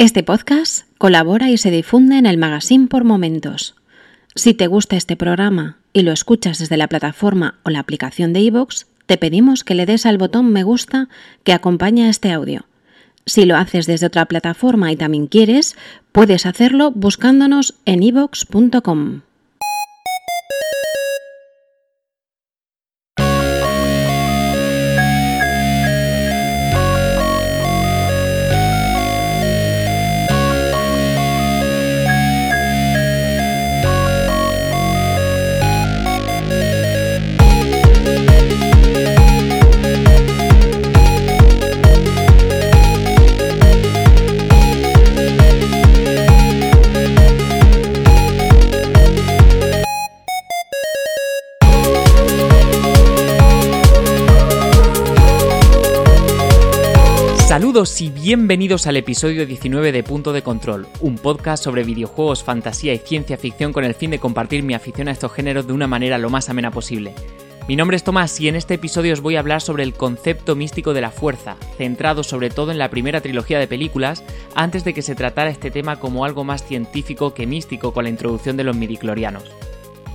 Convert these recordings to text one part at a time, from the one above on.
Este podcast colabora y se difunde en el magazine por momentos. Si te gusta este programa y lo escuchas desde la plataforma o la aplicación de iVoox, te pedimos que le des al botón me gusta que acompaña este audio. Si lo haces desde otra plataforma y también quieres, puedes hacerlo buscándonos en ivox.com. bienvenidos al episodio 19 de Punto de Control, un podcast sobre videojuegos, fantasía y ciencia ficción con el fin de compartir mi afición a estos géneros de una manera lo más amena posible. Mi nombre es Tomás y en este episodio os voy a hablar sobre el concepto místico de la fuerza, centrado sobre todo en la primera trilogía de películas, antes de que se tratara este tema como algo más científico que místico con la introducción de los midiclorianos.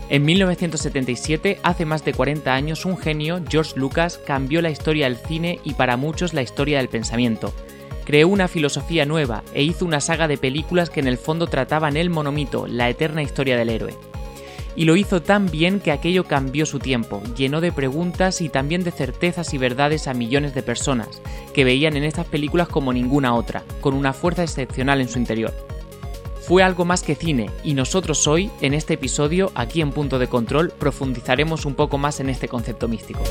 En 1977, hace más de 40 años, un genio, George Lucas, cambió la historia del cine y para muchos la historia del pensamiento. Creó una filosofía nueva e hizo una saga de películas que en el fondo trataban el monomito, la eterna historia del héroe. Y lo hizo tan bien que aquello cambió su tiempo, llenó de preguntas y también de certezas y verdades a millones de personas, que veían en estas películas como ninguna otra, con una fuerza excepcional en su interior fue algo más que cine y nosotros hoy, en este episodio, aquí en Punto de Control, profundizaremos un poco más en este concepto místico.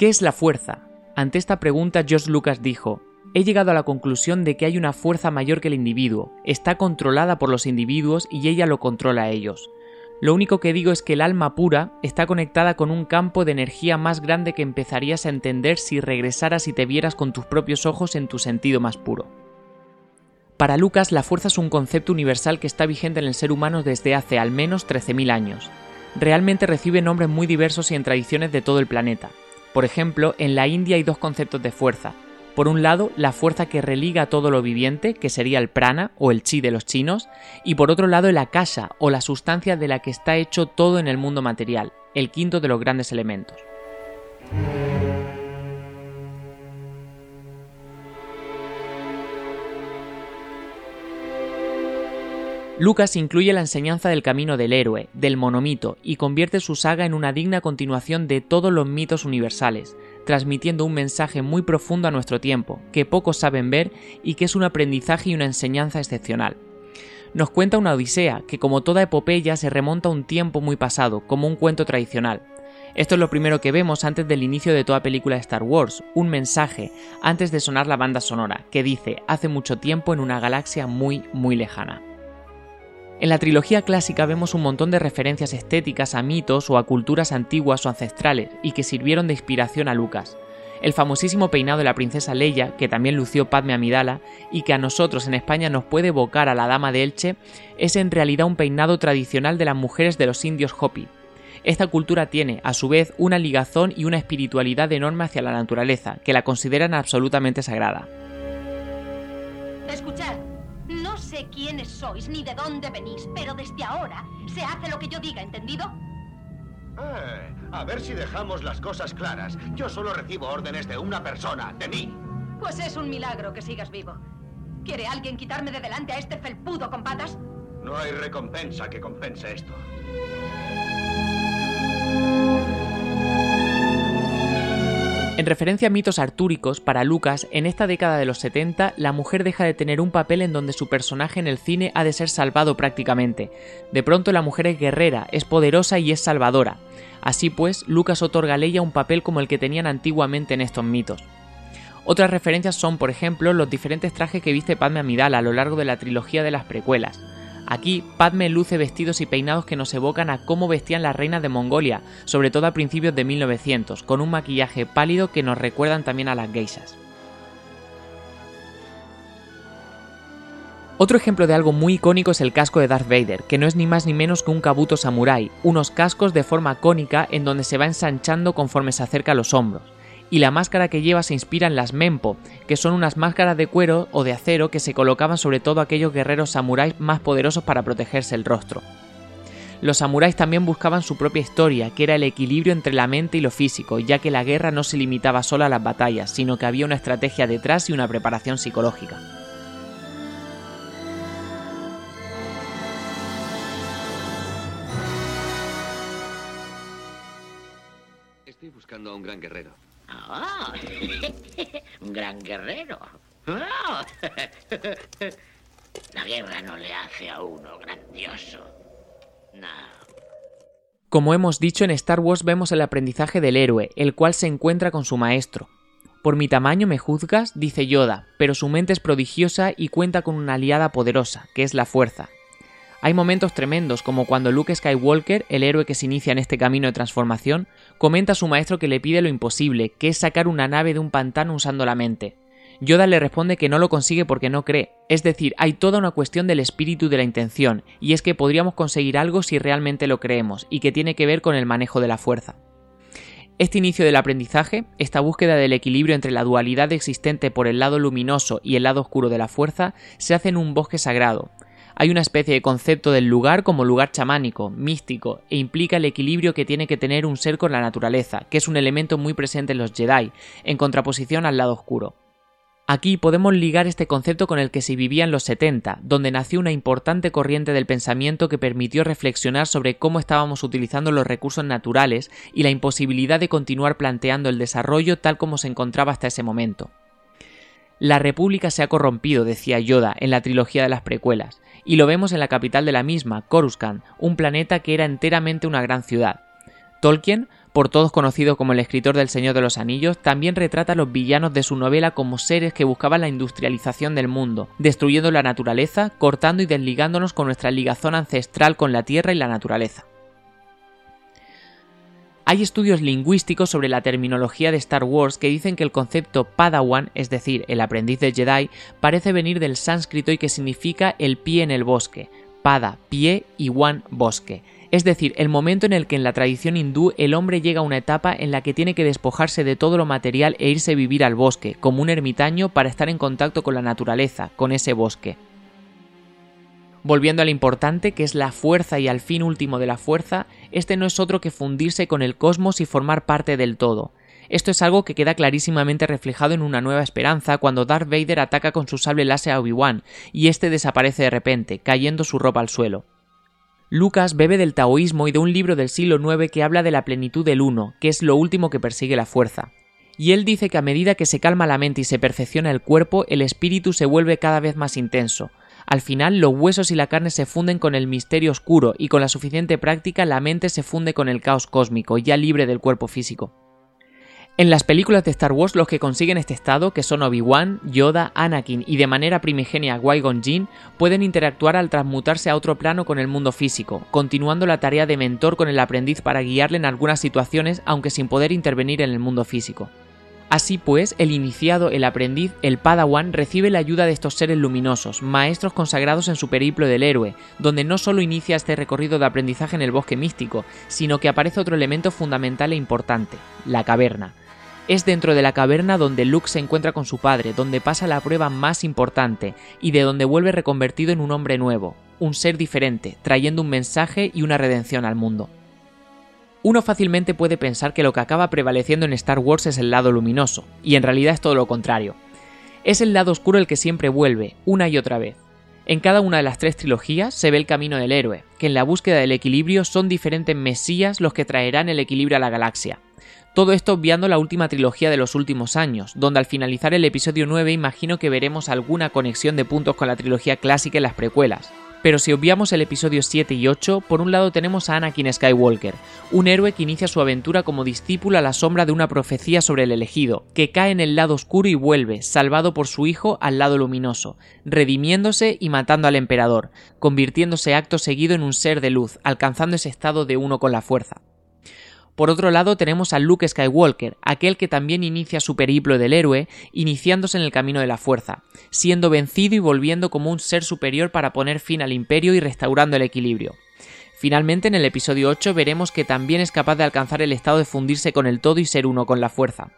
¿Qué es la fuerza? Ante esta pregunta, George Lucas dijo, He llegado a la conclusión de que hay una fuerza mayor que el individuo, está controlada por los individuos y ella lo controla a ellos. Lo único que digo es que el alma pura está conectada con un campo de energía más grande que empezarías a entender si regresaras y te vieras con tus propios ojos en tu sentido más puro. Para Lucas, la fuerza es un concepto universal que está vigente en el ser humano desde hace al menos 13.000 años. Realmente recibe nombres muy diversos y en tradiciones de todo el planeta, Por ejemplo, en la India hay dos conceptos de fuerza. Por un lado, la fuerza que religa a todo lo viviente, que sería el prana o el chi de los chinos, y por otro lado el akasha o la sustancia de la que está hecho todo en el mundo material, el quinto de los grandes elementos. Lucas incluye la enseñanza del camino del héroe, del monomito, y convierte su saga en una digna continuación de todos los mitos universales, transmitiendo un mensaje muy profundo a nuestro tiempo, que pocos saben ver y que es un aprendizaje y una enseñanza excepcional. Nos cuenta una odisea que como toda epopeya se remonta a un tiempo muy pasado, como un cuento tradicional. Esto es lo primero que vemos antes del inicio de toda película de Star Wars, un mensaje antes de sonar la banda sonora, que dice hace mucho tiempo en una galaxia muy muy lejana. En la trilogía clásica vemos un montón de referencias estéticas a mitos o a culturas antiguas o ancestrales y que sirvieron de inspiración a Lucas. El famosísimo peinado de la princesa Leia, que también lució Padme Amidala y que a nosotros en España nos puede evocar a la dama de Elche, es en realidad un peinado tradicional de las mujeres de los indios Hopi. Esta cultura tiene, a su vez, una ligazón y una espiritualidad enorme hacia la naturaleza, que la consideran absolutamente sagrada. Sé quiénes sois ni de dónde venís, pero desde ahora se hace lo que yo diga, ¿entendido? Eh, a ver si dejamos las cosas claras. Yo solo recibo órdenes de una persona, de mí. Pues es un milagro que sigas vivo. ¿Quiere alguien quitarme de delante a este felpudo con patas? No hay recompensa que compense esto. En referencia a mitos artúricos, para Lucas, en esta década de los 70, la mujer deja de tener un papel en donde su personaje en el cine ha de ser salvado prácticamente. De pronto la mujer es guerrera, es poderosa y es salvadora. Así pues, Lucas otorga a Leia un papel como el que tenían antiguamente en estos mitos. Otras referencias son, por ejemplo, los diferentes trajes que viste Padme Amidala a lo largo de la trilogía de las precuelas. Aquí, Padme luce vestidos y peinados que nos evocan a cómo vestían las reinas de Mongolia, sobre todo a principios de 1900, con un maquillaje pálido que nos recuerdan también a las geishas. Otro ejemplo de algo muy icónico es el casco de Darth Vader, que no es ni más ni menos que un kabuto samurai, unos cascos de forma cónica en donde se va ensanchando conforme se acerca a los hombros y la máscara que lleva se inspira en las Mempo, que son unas máscaras de cuero o de acero que se colocaban sobre todo aquellos guerreros samuráis más poderosos para protegerse el rostro. Los samuráis también buscaban su propia historia, que era el equilibrio entre la mente y lo físico, ya que la guerra no se limitaba solo a las batallas, sino que había una estrategia detrás y una preparación psicológica. Estoy buscando a un gran guerrero. Un gran guerrero. La guerra no le hace a uno grandioso. No. Como hemos dicho, en Star Wars vemos el aprendizaje del héroe, el cual se encuentra con su maestro. Por mi tamaño me juzgas, dice Yoda, pero su mente es prodigiosa y cuenta con una aliada poderosa, que es la fuerza. Hay momentos tremendos, como cuando Luke Skywalker, el héroe que se inicia en este camino de transformación, comenta a su maestro que le pide lo imposible, que es sacar una nave de un pantano usando la mente. Yoda le responde que no lo consigue porque no cree, es decir, hay toda una cuestión del espíritu de la intención, y es que podríamos conseguir algo si realmente lo creemos, y que tiene que ver con el manejo de la fuerza. Este inicio del aprendizaje, esta búsqueda del equilibrio entre la dualidad existente por el lado luminoso y el lado oscuro de la fuerza, se hace en un bosque sagrado, hay una especie de concepto del lugar como lugar chamánico, místico, e implica el equilibrio que tiene que tener un ser con la naturaleza, que es un elemento muy presente en los Jedi, en contraposición al lado oscuro. Aquí podemos ligar este concepto con el que se vivía en los 70, donde nació una importante corriente del pensamiento que permitió reflexionar sobre cómo estábamos utilizando los recursos naturales y la imposibilidad de continuar planteando el desarrollo tal como se encontraba hasta ese momento. La República se ha corrompido, decía Yoda en la trilogía de las precuelas, y lo vemos en la capital de la misma, Coruscant, un planeta que era enteramente una gran ciudad. Tolkien, por todos conocido como el escritor del Señor de los Anillos, también retrata a los villanos de su novela como seres que buscaban la industrialización del mundo, destruyendo la naturaleza, cortando y desligándonos con nuestra ligazón ancestral con la tierra y la naturaleza. Hay estudios lingüísticos sobre la terminología de Star Wars que dicen que el concepto Padawan, es decir, el aprendiz de Jedi, parece venir del sánscrito y que significa el pie en el bosque, pada, pie y wan, bosque. es decir, el momento en el que en la tradición hindú el hombre llega a una etapa en la que tiene que despojarse de todo lo material e irse a vivir al bosque, como un ermitaño para estar en contacto con la naturaleza, con ese bosque. Volviendo al importante, que es la fuerza y al fin último de la fuerza, este no es otro que fundirse con el cosmos y formar parte del todo. Esto es algo que queda clarísimamente reflejado en una nueva esperanza cuando Darth Vader ataca con su sable láser a Obi-Wan y este desaparece de repente, cayendo su ropa al suelo. Lucas bebe del taoísmo y de un libro del siglo IX que habla de la plenitud del uno, que es lo último que persigue la fuerza. Y él dice que a medida que se calma la mente y se perfecciona el cuerpo, el espíritu se vuelve cada vez más intenso. Al final, los huesos y la carne se funden con el misterio oscuro y con la suficiente práctica la mente se funde con el caos cósmico, ya libre del cuerpo físico. En las películas de Star Wars los que consiguen este estado, que son Obi-Wan, Yoda, Anakin y de manera primigenia Qui-Gon Jinn, pueden interactuar al transmutarse a otro plano con el mundo físico, continuando la tarea de mentor con el aprendiz para guiarle en algunas situaciones aunque sin poder intervenir en el mundo físico. Así pues, el iniciado, el aprendiz, el Padawan recibe la ayuda de estos seres luminosos, maestros consagrados en su periplo del héroe, donde no solo inicia este recorrido de aprendizaje en el bosque místico, sino que aparece otro elemento fundamental e importante, la caverna, es dentro de la caverna donde Luke se encuentra con su padre, donde pasa la prueba más importante y de donde vuelve reconvertido en un hombre nuevo, un ser diferente, trayendo un mensaje y una redención al mundo. Uno fácilmente puede pensar que lo que acaba prevaleciendo en Star Wars es el lado luminoso, y en realidad es todo lo contrario. Es el lado oscuro el que siempre vuelve, una y otra vez. En cada una de las tres trilogías se ve el camino del héroe, que en la búsqueda del equilibrio son diferentes mesías los que traerán el equilibrio a la galaxia. Todo esto obviando la última trilogía de los últimos años, donde al finalizar el episodio 9 imagino que veremos alguna conexión de puntos con la trilogía clásica en las precuelas. Pero si obviamos el episodio 7 y 8, por un lado tenemos a Anakin Skywalker, un héroe que inicia su aventura como discípulo a la sombra de una profecía sobre el elegido, que cae en el lado oscuro y vuelve, salvado por su hijo, al lado luminoso, redimiéndose y matando al emperador, convirtiéndose acto seguido en un ser de luz, alcanzando ese estado de uno con la fuerza. Por otro lado tenemos a Luke Skywalker, aquel que también inicia su periplo del héroe, iniciándose en el camino de la fuerza, siendo vencido y volviendo como un ser superior para poner fin al imperio y restaurando el equilibrio. Finalmente, en el episodio 8 veremos que también es capaz de alcanzar el estado de fundirse con el todo y ser uno con la fuerza.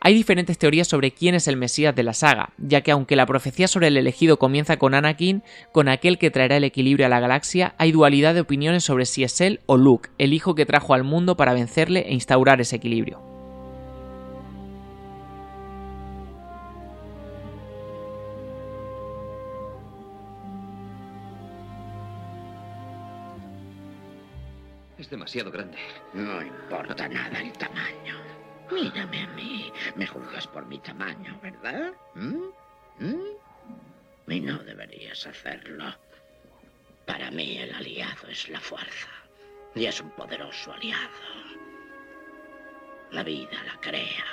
Hay diferentes teorías sobre quién es el Mesías de la saga, ya que aunque la profecía sobre el elegido comienza con Anakin, con aquel que traerá el equilibrio a la galaxia, hay dualidad de opiniones sobre si es él o Luke, el hijo que trajo al mundo para vencerle e instaurar ese equilibrio. Es demasiado grande. No importa nada el tamaño. Mírame a mí. Me juzgas por mi tamaño, ¿verdad? ¿Mm? ¿Mm? Y no deberías hacerlo. Para mí el aliado es la fuerza. Y es un poderoso aliado. La vida la crea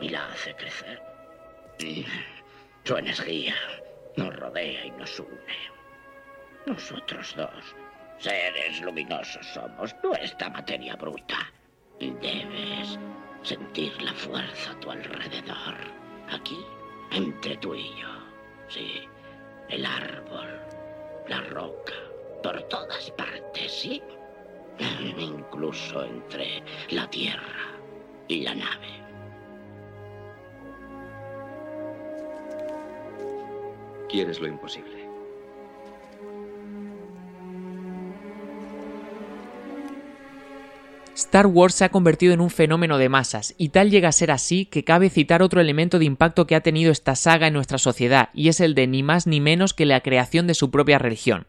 y la hace crecer. Su energía nos rodea y nos une. Nosotros dos, seres luminosos somos, no esta materia bruta. Debes sentir la fuerza a tu alrededor. Aquí, entre tú y yo. Sí, el árbol, la roca, por todas partes, ¿sí? Incluso entre la tierra y la nave. Quieres lo imposible. Star Wars se ha convertido en un fenómeno de masas, y tal llega a ser así que cabe citar otro elemento de impacto que ha tenido esta saga en nuestra sociedad, y es el de ni más ni menos que la creación de su propia religión.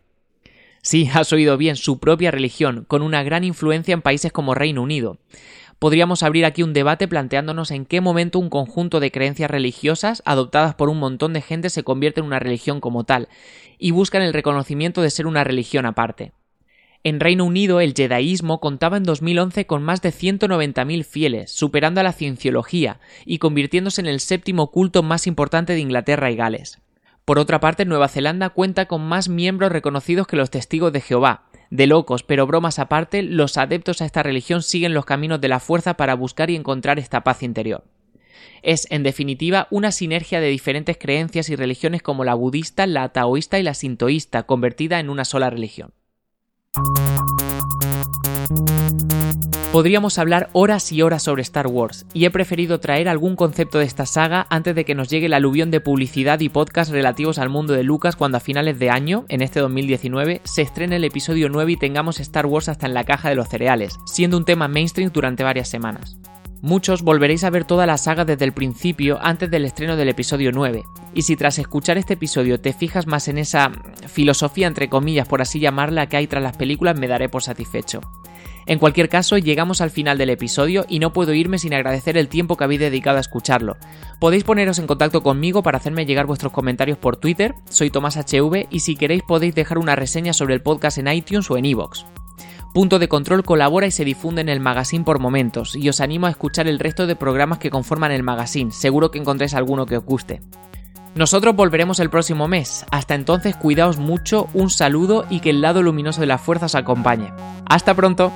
Sí, has oído bien, su propia religión, con una gran influencia en países como Reino Unido. Podríamos abrir aquí un debate planteándonos en qué momento un conjunto de creencias religiosas adoptadas por un montón de gente se convierte en una religión como tal, y buscan el reconocimiento de ser una religión aparte. En Reino Unido, el jedaísmo contaba en 2011 con más de 190.000 fieles, superando a la cienciología y convirtiéndose en el séptimo culto más importante de Inglaterra y Gales. Por otra parte, Nueva Zelanda cuenta con más miembros reconocidos que los testigos de Jehová. De locos, pero bromas aparte, los adeptos a esta religión siguen los caminos de la fuerza para buscar y encontrar esta paz interior. Es, en definitiva, una sinergia de diferentes creencias y religiones como la budista, la taoísta y la sintoísta, convertida en una sola religión. Podríamos hablar horas y horas sobre Star Wars, y he preferido traer algún concepto de esta saga antes de que nos llegue la aluvión de publicidad y podcast relativos al mundo de Lucas cuando a finales de año, en este 2019, se estrene el episodio 9 y tengamos Star Wars hasta en la caja de los cereales, siendo un tema mainstream durante varias semanas. Muchos volveréis a ver toda la saga desde el principio antes del estreno del episodio 9, y si tras escuchar este episodio te fijas más en esa filosofía entre comillas por así llamarla que hay tras las películas me daré por satisfecho. En cualquier caso, llegamos al final del episodio y no puedo irme sin agradecer el tiempo que habéis dedicado a escucharlo. Podéis poneros en contacto conmigo para hacerme llegar vuestros comentarios por Twitter, soy Tomás HV y si queréis podéis dejar una reseña sobre el podcast en iTunes o en iVoox. Punto de Control colabora y se difunde en el magazine por momentos, y os animo a escuchar el resto de programas que conforman el magazine, seguro que encontréis alguno que os guste. Nosotros volveremos el próximo mes. Hasta entonces, cuidaos mucho, un saludo y que el lado luminoso de la fuerza os acompañe. ¡Hasta pronto!